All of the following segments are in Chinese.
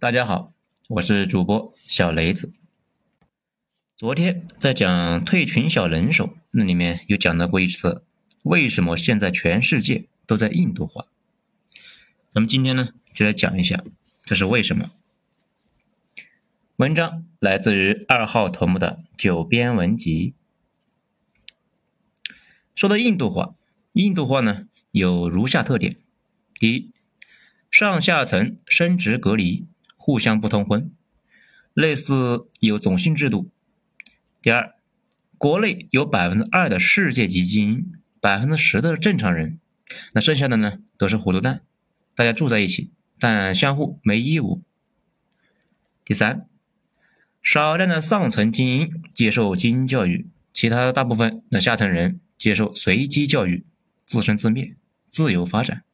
大家好，我是主播小雷子。昨天在讲退群小能手，那里面有讲到过一次，为什么现在全世界都在印度化？咱们今天呢，就来讲一下这是为什么。文章来自于二号头目的九编文集。说到印度化，印度化呢有如下特点：第一，上下层生殖隔离。互相不通婚，类似有种姓制度。第二，国内有百分之二的世界级精英，百分之十的正常人，那剩下的呢都是糊涂蛋，大家住在一起，但相互没义务。第三，少量的上层精英接受精英教育，其他大部分的下层人接受随机教育，自生自灭，自由发展。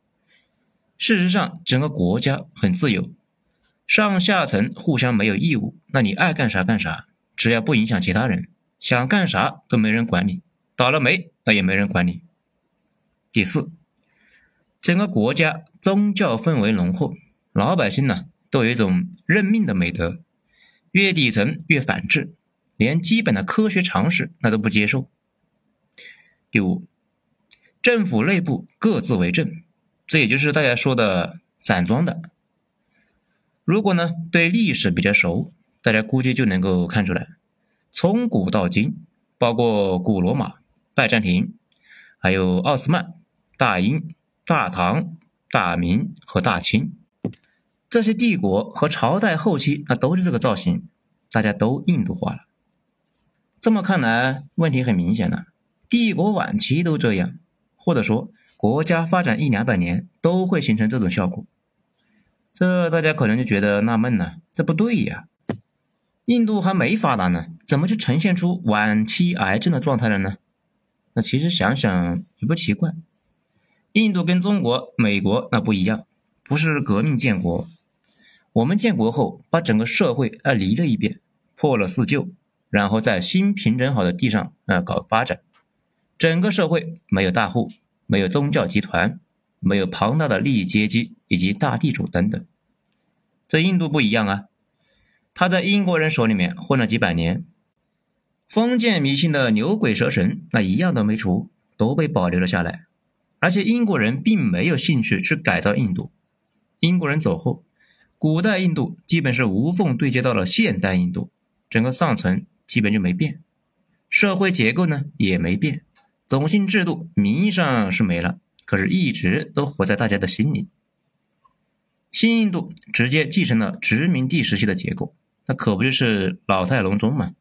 事实上，整个国家很自由。上下层互相没有义务，那你爱干啥干啥，只要不影响其他人，想干啥都没人管你，倒了霉那也没人管你。第四，整个国家宗教氛围浓厚，老百姓呢都有一种认命的美德，越底层越反智，连基本的科学常识那都不接受。第五，政府内部各自为政，这也就是大家说的散装的。如果呢对历史比较熟，大家估计就能够看出来，从古到今，包括古罗马、拜占庭，还有奥斯曼、大英、大唐、大明和大清这些帝国和朝代后期，那都是这个造型，大家都印度化了。这么看来，问题很明显了，帝国晚期都这样，或者说国家发展一两百年都会形成这种效果。这大家可能就觉得纳闷了，这不对呀，印度还没发达呢，怎么就呈现出晚期癌症的状态了呢？那其实想想也不奇怪，印度跟中国、美国那不一样，不是革命建国，我们建国后把整个社会啊离了一遍，破了四旧，然后在新平整好的地上啊搞发展，整个社会没有大户，没有宗教集团。没有庞大的利益阶级以及大地主等等，这印度不一样啊！他在英国人手里面混了几百年，封建迷信的牛鬼蛇神那一样都没除，都被保留了下来。而且英国人并没有兴趣去改造印度。英国人走后，古代印度基本是无缝对接到了现代印度，整个上层基本就没变，社会结构呢也没变，种姓制度名义上是没了。可是，一直都活在大家的心里。新印度直接继承了殖民地时期的结构，那可不就是老态龙钟吗？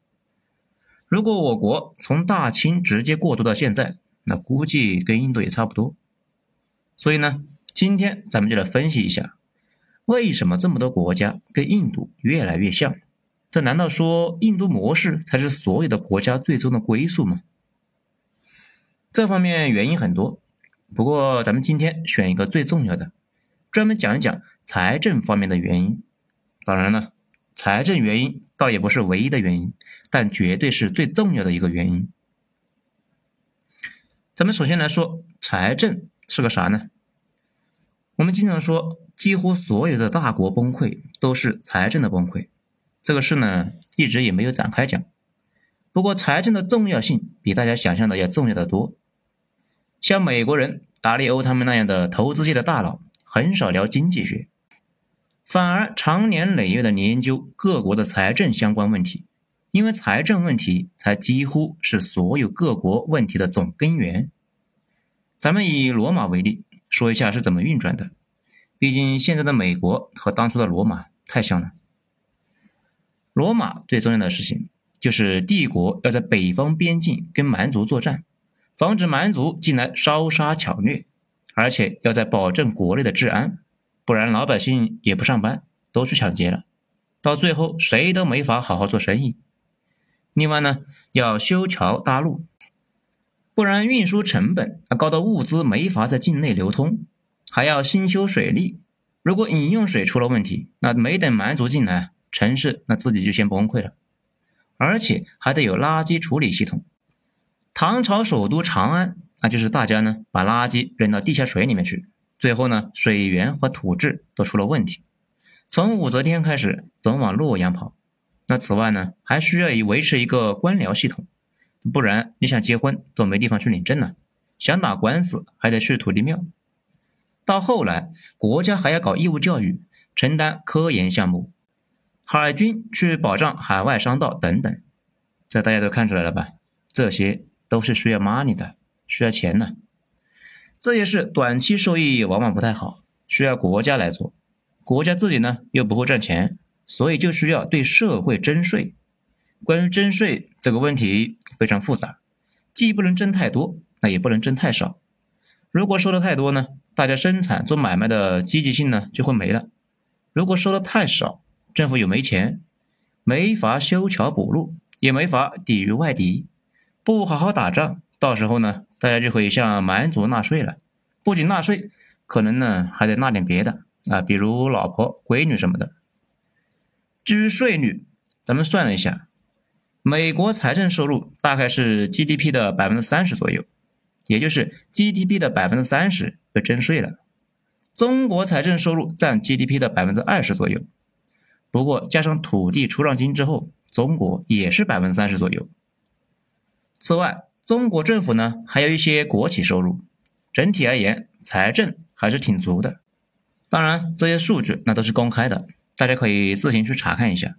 如果我国从大清直接过渡到现在，那估计跟印度也差不多。所以呢，今天咱们就来分析一下，为什么这么多国家跟印度越来越像？这难道说印度模式才是所有的国家最终的归宿吗？这方面原因很多。不过，咱们今天选一个最重要的，专门讲一讲财政方面的原因。当然了，财政原因倒也不是唯一的原因，但绝对是最重要的一个原因。咱们首先来说，财政是个啥呢？我们经常说，几乎所有的大国崩溃都是财政的崩溃。这个事呢，一直也没有展开讲。不过，财政的重要性比大家想象的要重要的多。像美国人达利欧他们那样的投资界的大佬，很少聊经济学，反而长年累月的研究各国的财政相关问题，因为财政问题才几乎是所有各国问题的总根源。咱们以罗马为例，说一下是怎么运转的。毕竟现在的美国和当初的罗马太像了。罗马最重要的事情就是帝国要在北方边境跟蛮族作战。防止蛮族进来烧杀抢掠，而且要在保证国内的治安，不然老百姓也不上班，都去抢劫了，到最后谁都没法好好做生意。另外呢，要修桥搭路，不然运输成本高到物资没法在境内流通，还要新修水利。如果饮用水出了问题，那没等蛮族进来，城市那自己就先崩溃了，而且还得有垃圾处理系统。唐朝首都长安，那就是大家呢把垃圾扔到地下水里面去，最后呢水源和土质都出了问题，从武则天开始总往洛阳跑。那此外呢，还需要以维持一个官僚系统，不然你想结婚都没地方去领证了，想打官司还得去土地庙。到后来，国家还要搞义务教育，承担科研项目，海军去保障海外商道等等。这大家都看出来了吧？这些都是需要 money 的，需要钱的。这也是短期收益往往不太好，需要国家来做。国家自己呢又不会赚钱，所以就需要对社会征税。关于征税这个问题非常复杂，既不能征太多，那也不能征太少。如果收的太多呢，大家生产做买卖的积极性呢就会没了；如果收的太少，政府又没钱，没法修桥补路，也没法抵御外敌。不好好打仗，到时候呢，大家就可以向蛮族纳税了。不仅纳税，可能呢还得纳点别的啊，比如老婆、闺女什么的。至于税率，咱们算了一下，美国财政收入大概是 GDP 的百分之三十左右，也就是 GDP 的百分之三十被征税了。中国财政收入占 GDP 的百分之二十左右，不过加上土地出让金之后，中国也是百分之三十左右。此外，中国政府呢还有一些国企收入，整体而言财政还是挺足的。当然，这些数据那都是公开的，大家可以自行去查看一下。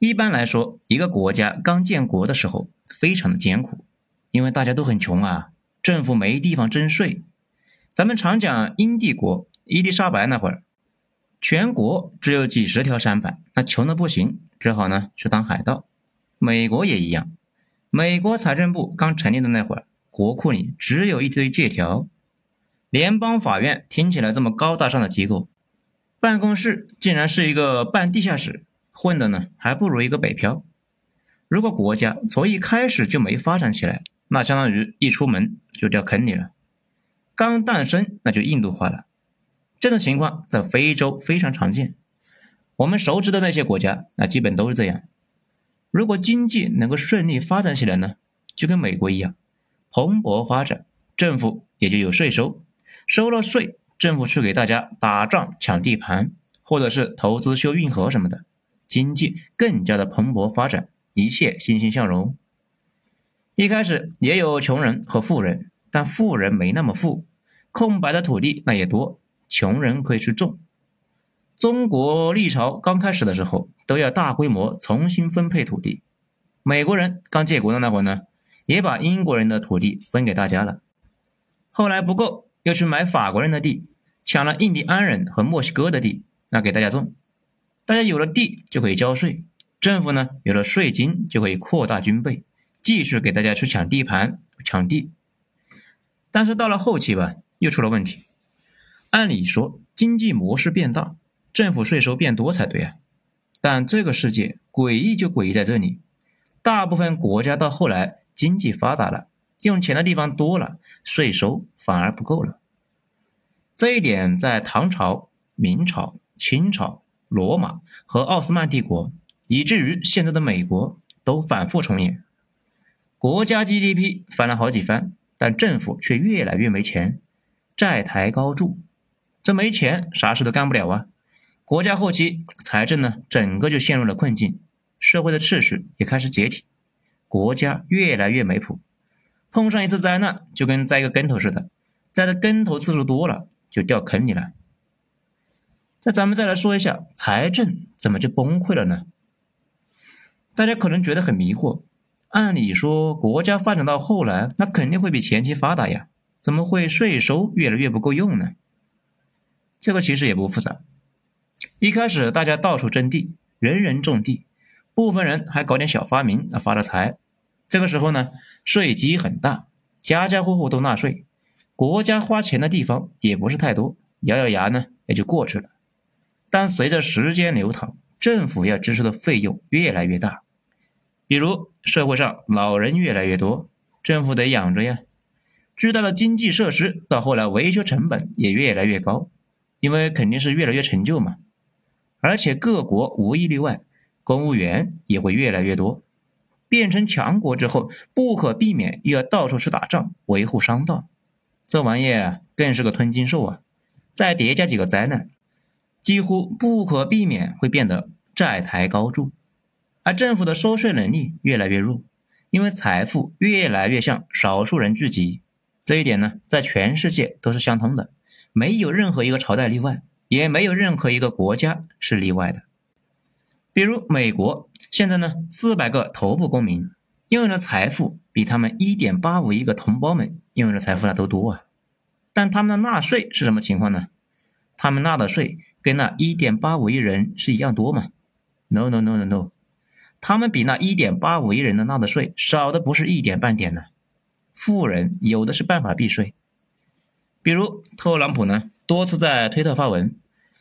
一般来说，一个国家刚建国的时候非常的艰苦，因为大家都很穷啊，政府没地方征税。咱们常讲英帝国，伊丽莎白那会儿，全国只有几十条舢板，那穷的不行，只好呢去当海盗。美国也一样。美国财政部刚成立的那会儿，国库里只有一堆借条。联邦法院听起来这么高大上的机构，办公室竟然是一个半地下室，混的呢还不如一个北漂。如果国家从一开始就没发展起来，那相当于一出门就掉坑里了。刚诞生那就印度化了，这种情况在非洲非常常见。我们熟知的那些国家，那基本都是这样。如果经济能够顺利发展起来呢，就跟美国一样，蓬勃发展，政府也就有税收，收了税，政府去给大家打仗抢地盘，或者是投资修运河什么的，经济更加的蓬勃发展，一切欣欣向荣。一开始也有穷人和富人，但富人没那么富，空白的土地那也多，穷人可以去种。中国历朝刚开始的时候，都要大规模重新分配土地。美国人刚建国的那会儿呢，也把英国人的土地分给大家了。后来不够，又去买法国人的地，抢了印第安人和墨西哥的地，那给大家种。大家有了地就可以交税，政府呢有了税金就可以扩大军备，继续给大家去抢地盘、抢地。但是到了后期吧，又出了问题。按理说，经济模式变大。政府税收变多才对啊，但这个世界诡异就诡异在这里，大部分国家到后来经济发达了，用钱的地方多了，税收反而不够了。这一点在唐朝、明朝、清朝、罗马和奥斯曼帝国，以至于现在的美国都反复重演。国家 GDP 翻了好几番，但政府却越来越没钱，债台高筑，这没钱啥事都干不了啊。国家后期财政呢，整个就陷入了困境，社会的秩序也开始解体，国家越来越没谱，碰上一次灾难就跟栽个跟头似的，栽的跟头次数多了就掉坑里了。那咱们再来说一下财政怎么就崩溃了呢？大家可能觉得很迷惑，按理说国家发展到后来，那肯定会比前期发达呀，怎么会税收越来越不够用呢？这个其实也不复杂。一开始大家到处征地，人人种地，部分人还搞点小发明发了财。这个时候呢，税基很大，家家户户都纳税，国家花钱的地方也不是太多，咬咬牙呢也就过去了。但随着时间流淌，政府要支出的费用越来越大，比如社会上老人越来越多，政府得养着呀。巨大的经济设施到后来维修成本也越来越高，因为肯定是越来越陈旧嘛。而且各国无一例外，公务员也会越来越多。变成强国之后，不可避免又要到处去打仗，维护商道。这玩意更是个吞金兽啊！再叠加几个灾难，几乎不可避免会变得债台高筑，而政府的收税能力越来越弱，因为财富越来越向少数人聚集。这一点呢，在全世界都是相通的，没有任何一个朝代例外，也没有任何一个国家是例外的。比如美国，现在呢，四百个头部公民拥有的财富比他们一点八五亿个同胞们拥有的财富那都多啊，但他们的纳税是什么情况呢？他们纳的税。跟那一点八五亿人是一样多吗？No No No No No，他们比那一点八五亿人的纳的税少的不是一点半点呢。富人有的是办法避税，比如特朗普呢，多次在推特发文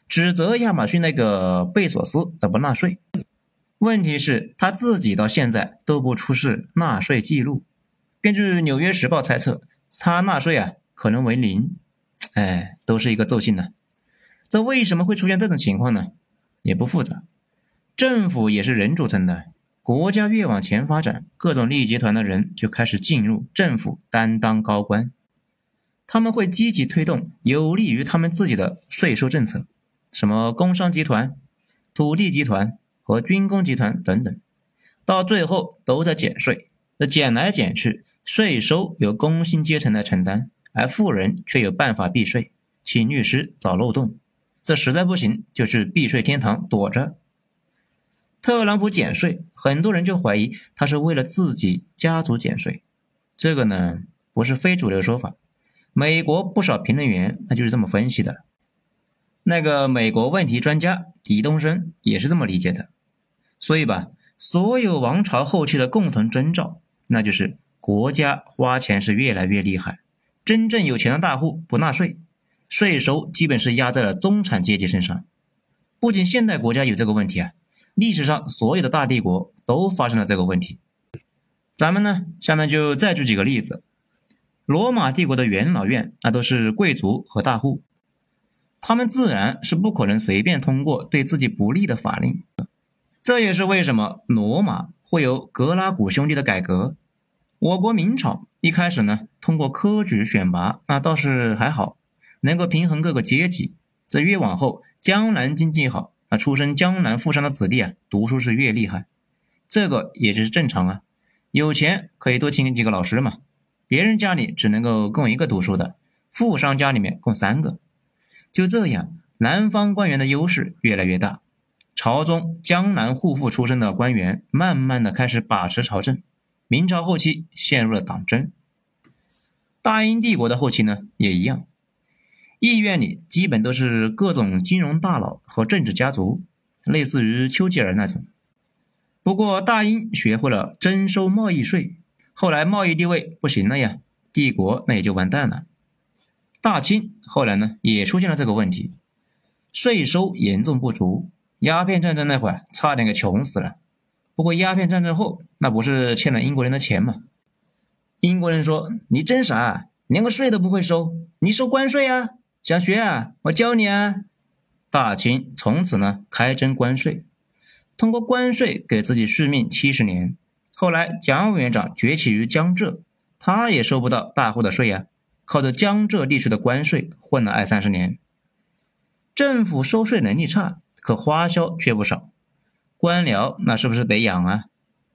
指责亚马逊那个贝索斯的不纳税。问题是他自己到现在都不出示纳税记录。根据《纽约时报》猜测，他纳税啊可能为零。哎，都是一个奏性呢。这为什么会出现这种情况呢？也不复杂，政府也是人组成的。国家越往前发展，各种利益集团的人就开始进入政府担当高官，他们会积极推动有利于他们自己的税收政策，什么工商集团、土地集团和军工集团等等，到最后都在减税。那减来减去，税收由工薪阶层来承担，而富人却有办法避税，请律师找漏洞。这实在不行，就去避税天堂躲着。特朗普减税，很多人就怀疑他是为了自己家族减税。这个呢，不是非主流说法。美国不少评论员那就是这么分析的。那个美国问题专家狄东升也是这么理解的。所以吧，所有王朝后期的共同征兆，那就是国家花钱是越来越厉害，真正有钱的大户不纳税。税收基本是压在了中产阶级身上。不仅现代国家有这个问题啊，历史上所有的大帝国都发生了这个问题。咱们呢，下面就再举几个例子。罗马帝国的元老院，那都是贵族和大户，他们自然是不可能随便通过对自己不利的法令。这也是为什么罗马会有格拉古兄弟的改革。我国明朝一开始呢，通过科举选拔，那倒是还好。能够平衡各个阶级，这越往后，江南经济好，那出身江南富商的子弟啊，读书是越厉害，这个也是正常啊。有钱可以多请几个老师嘛，别人家里只能够供一个读书的，富商家里面供三个，就这样，南方官员的优势越来越大，朝中江南户户出身的官员，慢慢的开始把持朝政。明朝后期陷入了党争，大英帝国的后期呢，也一样。议院里基本都是各种金融大佬和政治家族，类似于丘吉尔那种。不过大英学会了征收贸易税，后来贸易地位不行了呀，帝国那也就完蛋了。大清后来呢也出现了这个问题，税收严重不足，鸦片战争那会儿差点给穷死了。不过鸦片战争后那不是欠了英国人的钱吗？英国人说你真傻，连个税都不会收，你收关税啊！想学啊？我教你啊！大清从此呢开征关税，通过关税给自己续命七十年。后来蒋委员长崛起于江浙，他也收不到大户的税呀，靠着江浙地区的关税混了二三十年。政府收税能力差，可花销却不少。官僚那是不是得养啊？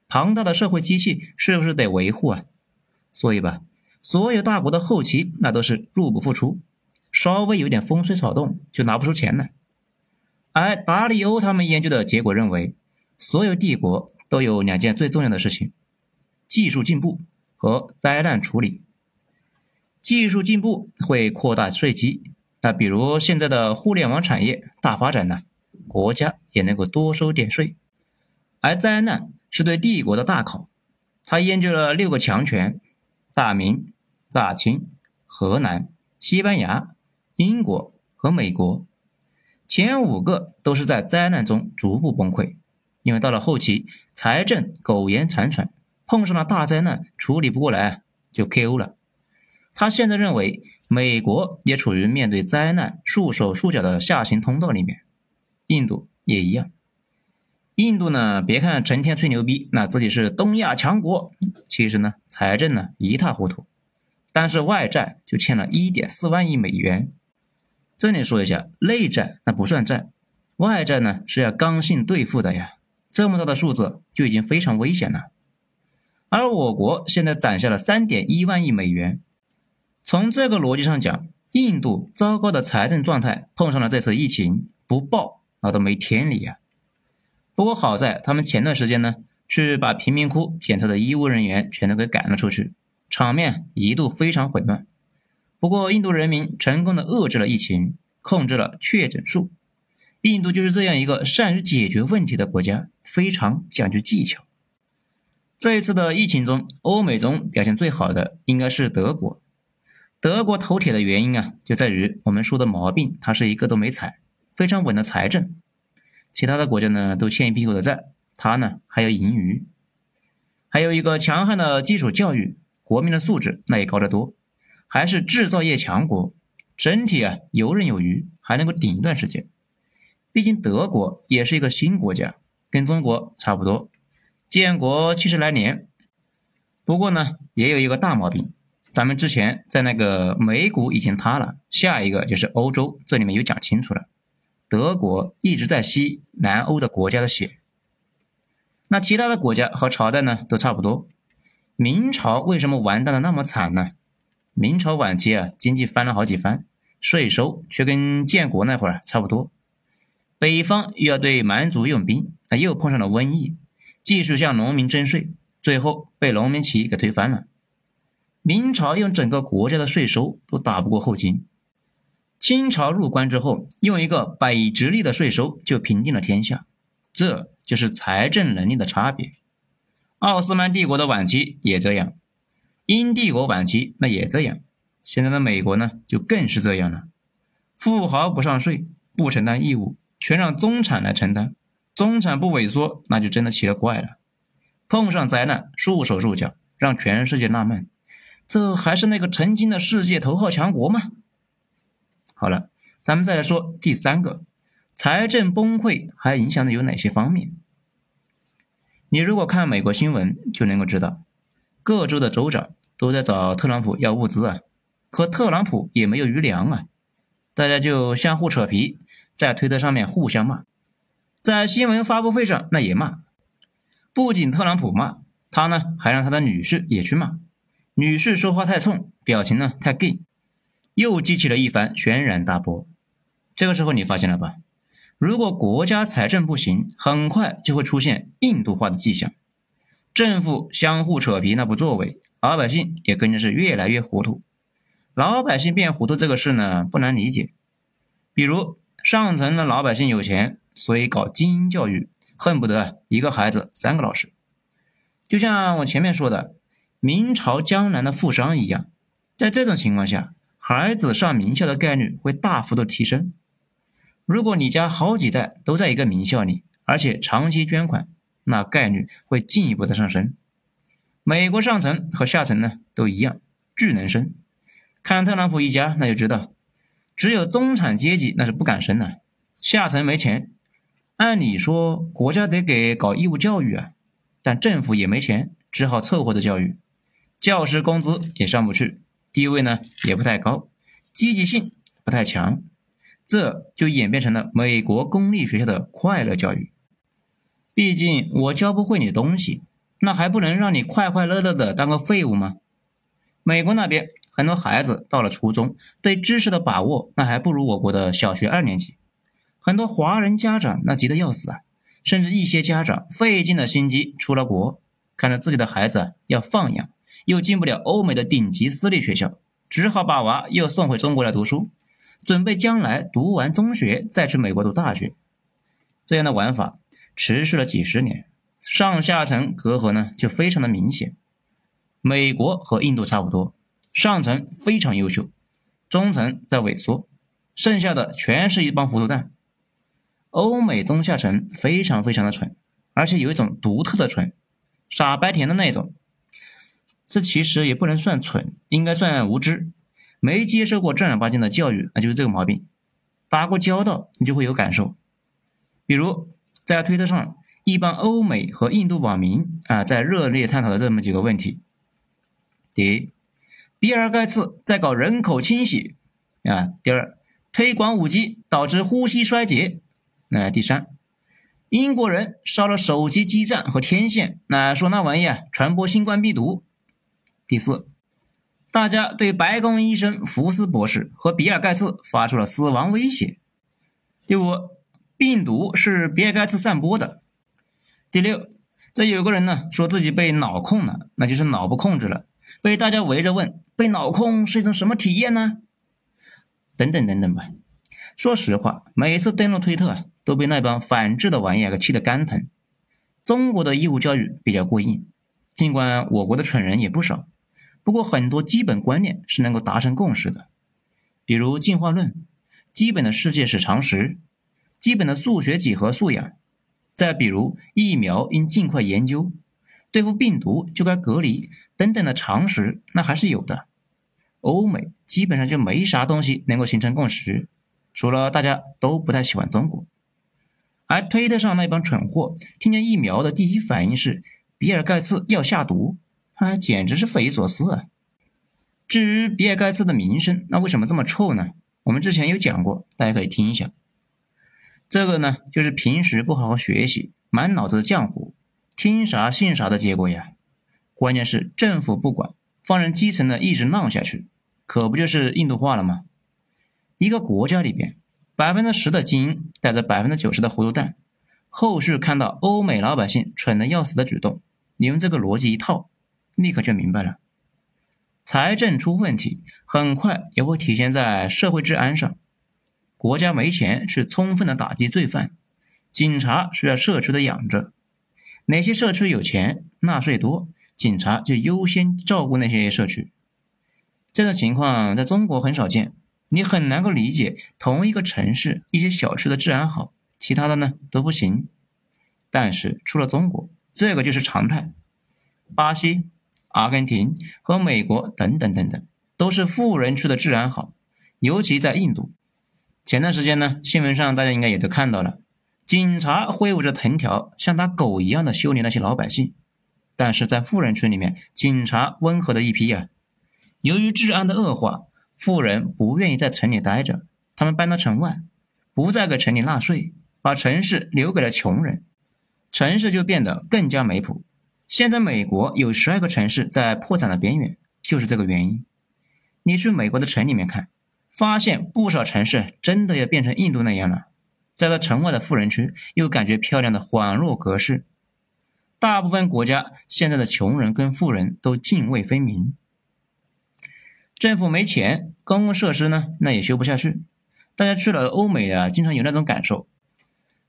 庞大的社会机器是不是得维护啊？所以吧，所有大国的后期那都是入不敷出。稍微有点风吹草动就拿不出钱来，而达里欧他们研究的结果认为，所有帝国都有两件最重要的事情：技术进步和灾难处理。技术进步会扩大税基，那比如现在的互联网产业大发展呢，国家也能够多收点税。而灾难是对帝国的大考，他研究了六个强权：大明、大清、河南、西班牙。英国和美国前五个都是在灾难中逐步崩溃，因为到了后期财政苟延残喘，碰上了大灾难处理不过来就 KO 了。他现在认为美国也处于面对灾难束手束脚的下行通道里面，印度也一样。印度呢，别看成天吹牛逼，那自己是东亚强国，其实呢财政呢一塌糊涂，但是外债就欠了一点四万亿美元。这里说一下，内债那不算债，外债呢是要刚性兑付的呀，这么大的数字就已经非常危险了。而我国现在攒下了三点一万亿美元，从这个逻辑上讲，印度糟糕的财政状态碰上了这次疫情不爆，那都没天理呀。不过好在他们前段时间呢，去把贫民窟检测的医务人员全都给赶了出去，场面一度非常混乱。不过印度人民成功的遏制了疫情，控制了确诊数。印度就是这样一个善于解决问题的国家，非常讲究技巧。这一次的疫情中，欧美中表现最好的应该是德国。德国头铁的原因啊，就在于我们说的毛病，它是一个都没踩，非常稳的财政。其他的国家呢，都欠一屁股的债，它呢还有盈余，还有一个强悍的基础教育，国民的素质那也高得多，还是制造业强国，整体啊游刃有余，还能够顶一段时间。毕竟德国也是一个新国家，跟中国差不多，建国七十来年。不过呢，也有一个大毛病，咱们之前在那个美股已经塌了，下一个就是欧洲，这里面有讲清楚了。德国一直在吸南欧的国家的血，那其他的国家和朝代呢都差不多。明朝为什么完蛋的那么惨呢？明朝晚期啊，经济翻了好几番，税收却跟建国那会儿差不多。北方又要对蛮族用兵，他又碰上了瘟疫，继续向农民征税，最后被农民起义给推翻了。明朝用整个国家的税收都打不过后金，清朝入关之后，用一个北直隶的税收就平定了天下，这就是财政能力的差别。奥斯曼帝国的晚期也这样，英帝国晚期那也这样，现在的美国呢就更是这样了，富豪不上税，不承担义务。全让中产来承担，中产不萎缩，那就真的奇了怪了。碰上灾难，束手束脚，让全世界纳闷：这还是那个曾经的世界头号强国吗？好了，咱们再来说第三个，财政崩溃还影响的有哪些方面？你如果看美国新闻，就能够知道，各州的州长都在找特朗普要物资啊，可特朗普也没有余粮啊，大家就相互扯皮。在推特上面互相骂，在新闻发布会上那也骂，不仅特朗普骂他呢，还让他的女婿也去骂，女婿说话太冲，表情呢太 gay，又激起了一番轩然大波。这个时候你发现了吧？如果国家财政不行，很快就会出现印度化的迹象，政府相互扯皮那不作为，老百姓也跟着是越来越糊涂。老百姓变糊涂这个事呢不难理解，比如。上层的老百姓有钱，所以搞精英教育，恨不得一个孩子三个老师。就像我前面说的，明朝江南的富商一样，在这种情况下，孩子上名校的概率会大幅度提升。如果你家好几代都在一个名校里，而且长期捐款，那概率会进一步的上升。美国上层和下层呢都一样，巨能生。看特朗普一家，那就知道。只有中产阶级那是不敢生的，下层没钱。按理说国家得给搞义务教育啊，但政府也没钱，只好凑合着教育。教师工资也上不去，地位呢也不太高，积极性不太强，这就演变成了美国公立学校的快乐教育。毕竟我教不会你的东西，那还不能让你快快乐乐的当个废物吗？美国那边。很多孩子到了初中，对知识的把握那还不如我国的小学二年级。很多华人家长那急得要死啊，甚至一些家长费尽了心机出了国，看着自己的孩子要放养，又进不了欧美的顶级私立学校，只好把娃又送回中国来读书，准备将来读完中学再去美国读大学。这样的玩法持续了几十年，上下层隔阂呢就非常的明显。美国和印度差不多。上层非常优秀，中层在萎缩，剩下的全是一帮糊涂蛋。欧美中下层非常非常的蠢，而且有一种独特的蠢，傻白甜的那种。这其实也不能算蠢，应该算无知，没接受过正儿八经的教育，那就是这个毛病。打过交道，你就会有感受。比如在推特上，一帮欧美和印度网民啊，在热烈探讨的这么几个问题：第一。比尔盖茨在搞人口清洗啊。第二，推广五 G 导致呼吸衰竭。那第三，英国人烧了手机基站和天线，那说那玩意啊传播新冠病毒。第四，大家对白宫医生福斯博士和比尔盖茨发出了死亡威胁。第五，病毒是比尔盖茨散播的。第六，这有个人呢说自己被脑控了，那就是脑不控制了，被大家围着问，被脑控是一种什么体验呢？等等等等吧。说实话，每次登录推特都被那帮反制的玩意儿给气得肝疼。中国的义务教育比较过硬，尽管我国的蠢人也不少。不过很多基本观念是能够达成共识的，比如进化论、基本的世界史常识、基本的数学几何素养，再比如疫苗应尽快研究、对付病毒就该隔离等等的常识，那还是有的。欧美基本上就没啥东西能够形成共识，除了大家都不太喜欢中国。而推特上那帮蠢货听见疫苗的第一反应是比尔盖茨要下毒。啊，简直是匪夷所思啊！至于比尔盖茨的名声，那为什么这么臭呢？我们之前有讲过，大家可以听一下。这个呢，就是平时不好好学习，满脑子的浆糊，听啥信啥的结果呀。关键是政府不管，放任基层的一直闹下去，可不就是印度化了吗？一个国家里边，百分之十的精英带着百分之九十的糊涂蛋，后续看到欧美老百姓蠢的要死的举动，你用这个逻辑一套。立刻就明白了，财政出问题，很快也会体现在社会治安上。国家没钱去充分的打击罪犯，警察需要社区的养着。哪些社区有钱，纳税多，警察就优先照顾那些社区。这种情况在中国很少见，你很难够理解同一个城市一些小区的治安好，其他的呢都不行。但是除了中国，这个就是常态。巴西。阿根廷和美国等等等等，都是富人区的治安好，尤其在印度。前段时间呢，新闻上大家应该也都看到了，警察挥舞着藤条，像打狗一样的修理那些老百姓。但是在富人区里面，警察温和的一批呀。由于治安的恶化，富人不愿意在城里待着，他们搬到城外，不再给城里纳税，把城市留给了穷人，城市就变得更加没谱。现在美国有十二个城市在破产的边缘，就是这个原因。你去美国的城里面看，发现不少城市真的要变成印度那样了。再到城外的富人区，又感觉漂亮的恍若隔世。大部分国家现在的穷人跟富人都泾渭分明。政府没钱，公共设施呢，那也修不下去。大家去了欧美啊，经常有那种感受，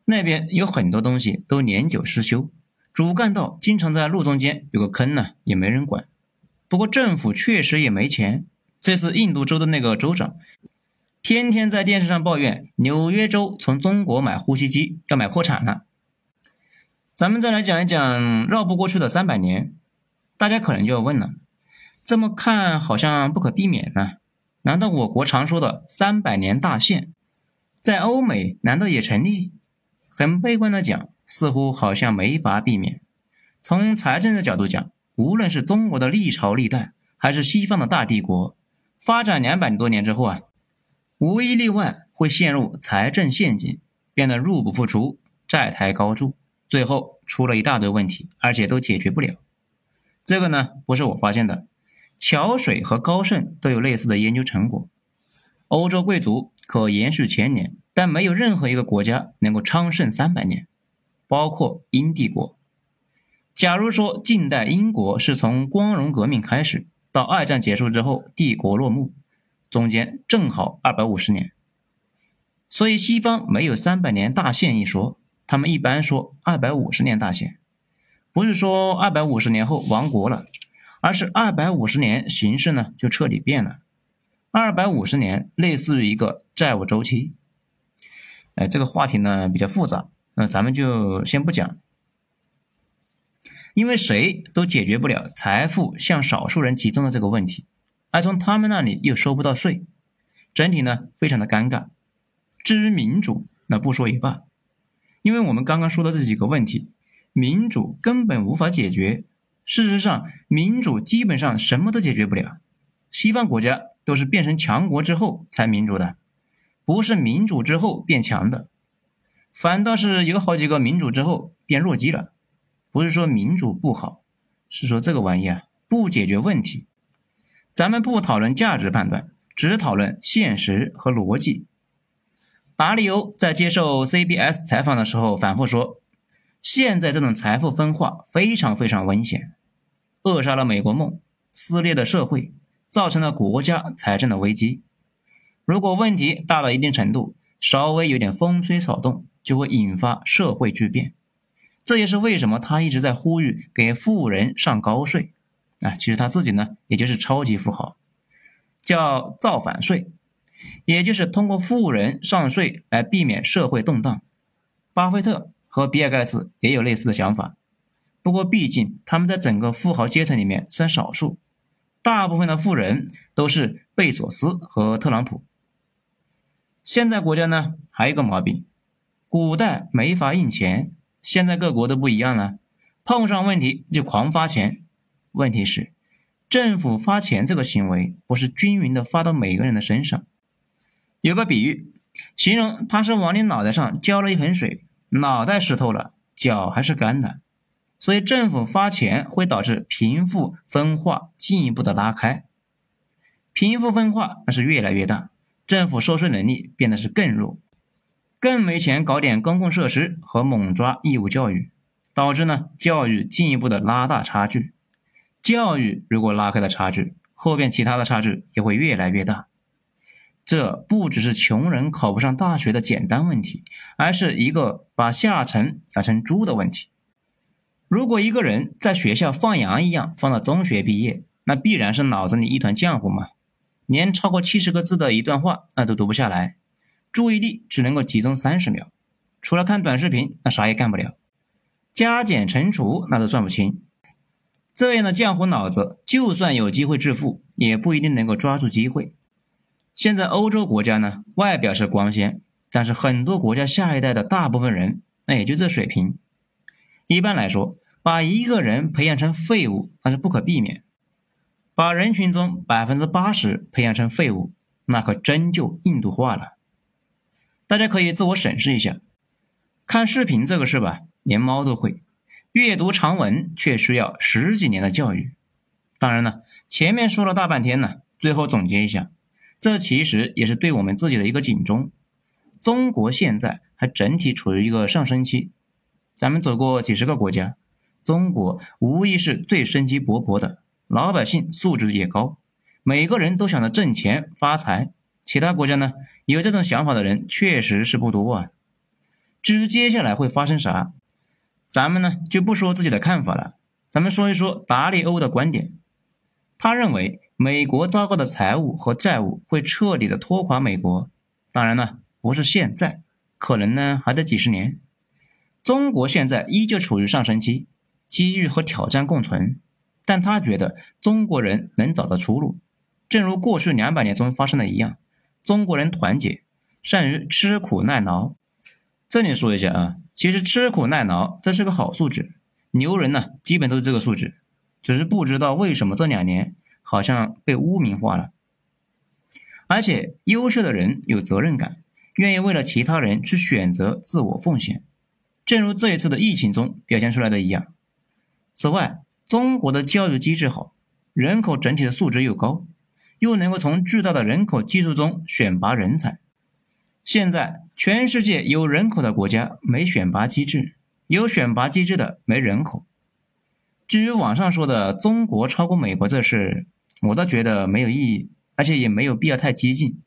那边有很多东西都年久失修。主干道经常在路中间有个坑呢，也没人管。不过政府确实也没钱。这次印度州的那个州长，天天在电视上抱怨纽约州从中国买呼吸机要买破产了。咱们再来讲一讲绕不过去的三百年。大家可能就要问了：这么看好像不可避免呢？难道我国常说的三百年大限，在欧美难道也成立？很悲观的讲。似乎好像没法避免。从财政的角度讲，无论是中国的历朝历代，还是西方的大帝国，发展两百多年之后啊，无一例外会陷入财政陷阱，变得入不敷出，债台高筑，最后出了一大堆问题，而且都解决不了。这个呢，不是我发现的，桥水和高盛都有类似的研究成果。欧洲贵族可延续千年，但没有任何一个国家能够昌盛三百年。包括英帝国。假如说近代英国是从光荣革命开始到二战结束之后帝国落幕，中间正好二百五十年。所以西方没有三百年大限一说，他们一般说二百五十年大限，不是说二百五十年后亡国了，而是二百五十年形势呢就彻底变了。二百五十年类似于一个债务周期。哎，这个话题呢比较复杂。那咱们就先不讲，因为谁都解决不了财富向少数人集中的这个问题，而从他们那里又收不到税，整体呢非常的尴尬。至于民主，那不说也罢，因为我们刚刚说的这几个问题，民主根本无法解决。事实上，民主基本上什么都解决不了。西方国家都是变成强国之后才民主的，不是民主之后变强的。反倒是有好几个民主之后变弱鸡了。不是说民主不好，是说这个玩意啊不解决问题。咱们不讨论价值判断，只讨论现实和逻辑。达里欧在接受 CBS 采访的时候反复说，现在这种财富分化非常非常危险，扼杀了美国梦，撕裂了社会，造成了国家财政的危机。如果问题大到一定程度，稍微有点风吹草动，就会引发社会巨变。这也是为什么他一直在呼吁给富人上高税。啊，其实他自己呢，也就是超级富豪，叫造反税，也就是通过富人上税来避免社会动荡。巴菲特和比尔盖茨也有类似的想法，不过毕竟他们在整个富豪阶层里面算少数，大部分的富人都是贝索斯和特朗普。现在国家呢还有一个毛病，古代没法印钱，现在各国都不一样了，碰上问题就狂发钱。问题是，政府发钱这个行为不是均匀的发到每个人的身上。有个比喻，形容他是往你脑袋上浇了一盆水，脑袋湿透了，脚还是干的。所以政府发钱会导致贫富分化进一步的拉开，贫富分化那是越来越大。政府收税能力变得是更弱，更没钱搞点公共设施和猛抓义务教育，导致呢教育进一步的拉大差距。教育如果拉开了差距，后边其他的差距也会越来越大。这不只是穷人考不上大学的简单问题，而是一个把下层养成猪的问题。如果一个人在学校放羊一样放到中学毕业，那必然是脑子里一团浆糊嘛。连超过七十个字的一段话，那都读不下来，注意力只能够集中三十秒，除了看短视频，那啥也干不了，加减乘除那都算不清。这样的浆糊脑子，就算有机会致富，也不一定能够抓住机会。现在欧洲国家呢，外表是光鲜，但是很多国家下一代的大部分人，那也就这水平。一般来说，把一个人培养成废物，那是不可避免。把人群中百分之八十培养成废物，那可真就印度化了。大家可以自我审视一下，看视频这个事吧，连猫都会；阅读长文却需要十几年的教育。当然了，前面说了大半天呢，最后总结一下，这其实也是对我们自己的一个警钟。中国现在还整体处于一个上升期，咱们走过几十个国家，中国无疑是最生机勃勃的。老百姓素质也高，每个人都想着挣钱发财。其他国家呢，有这种想法的人确实是不多啊。至于接下来会发生啥，咱们呢就不说自己的看法了，咱们说一说达利欧的观点。他认为美国糟糕的财务和债务会彻底的拖垮美国，当然了，不是现在，可能呢还得几十年。中国现在依旧处于上升期，机遇和挑战共存。但他觉得中国人能找到出路，正如过去两百年中发生的一样，中国人团结，善于吃苦耐劳。这里说一下啊，其实吃苦耐劳这是个好素质，牛人呢基本都是这个素质，只是不知道为什么这两年好像被污名化了。而且优秀的人有责任感，愿意为了其他人去选择自我奉献，正如这一次的疫情中表现出来的一样。此外，中国的教育机制好，人口整体的素质又高，又能够从巨大的人口基数中选拔人才。现在全世界有人口的国家没选拔机制，有选拔机制的没人口。至于网上说的中国超过美国这事，我倒觉得没有意义，而且也没有必要太激进。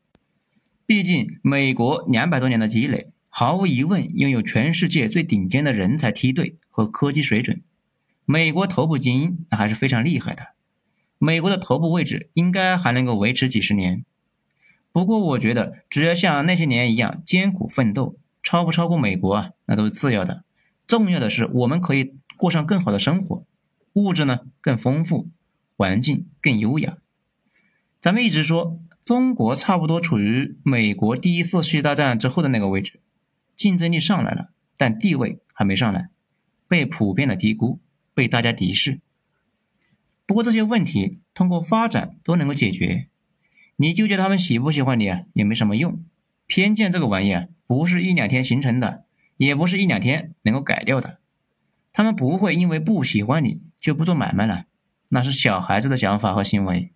毕竟美国两百多年的积累，毫无疑问拥有全世界最顶尖的人才梯队和科技水准。美国头部精英那还是非常厉害的，美国的头部位置应该还能够维持几十年。不过我觉得，只要像那些年一样艰苦奋斗，超不超过美国啊，那都是次要的。重要的是我们可以过上更好的生活，物质呢更丰富，环境更优雅。咱们一直说中国差不多处于美国第一次世界大战之后的那个位置，竞争力上来了，但地位还没上来，被普遍的低估。被大家敌视，不过这些问题通过发展都能够解决。你纠结他们喜不喜欢你啊，也没什么用。偏见这个玩意啊，不是一两天形成的，也不是一两天能够改掉的。他们不会因为不喜欢你就不做买卖了，那是小孩子的想法和行为。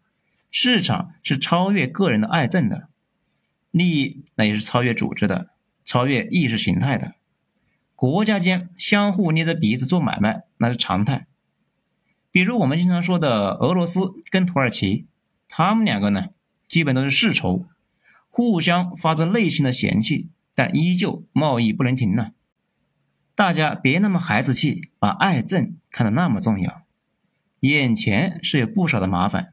市场是超越个人的爱憎的，利益那也是超越组织的，超越意识形态的。国家间相互捏着鼻子做买卖，那是常态。比如我们经常说的俄罗斯跟土耳其，他们两个呢，基本都是世仇，互相发自内心的嫌弃，但依旧贸易不能停呢。大家别那么孩子气，把爱憎看得那么重要。眼前是有不少的麻烦，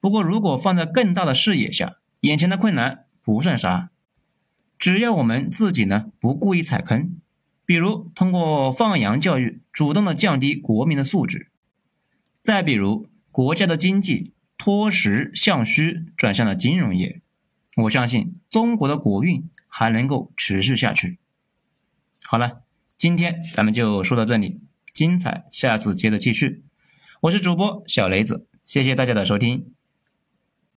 不过如果放在更大的视野下，眼前的困难不算啥。只要我们自己呢不故意踩坑。比如通过放羊教育，主动的降低国民的素质；再比如国家的经济脱实向虚，转向了金融业，我相信中国的国运还能够持续下去。好了，今天咱们就说到这里，精彩下次接着继续。我是主播小雷子，谢谢大家的收听。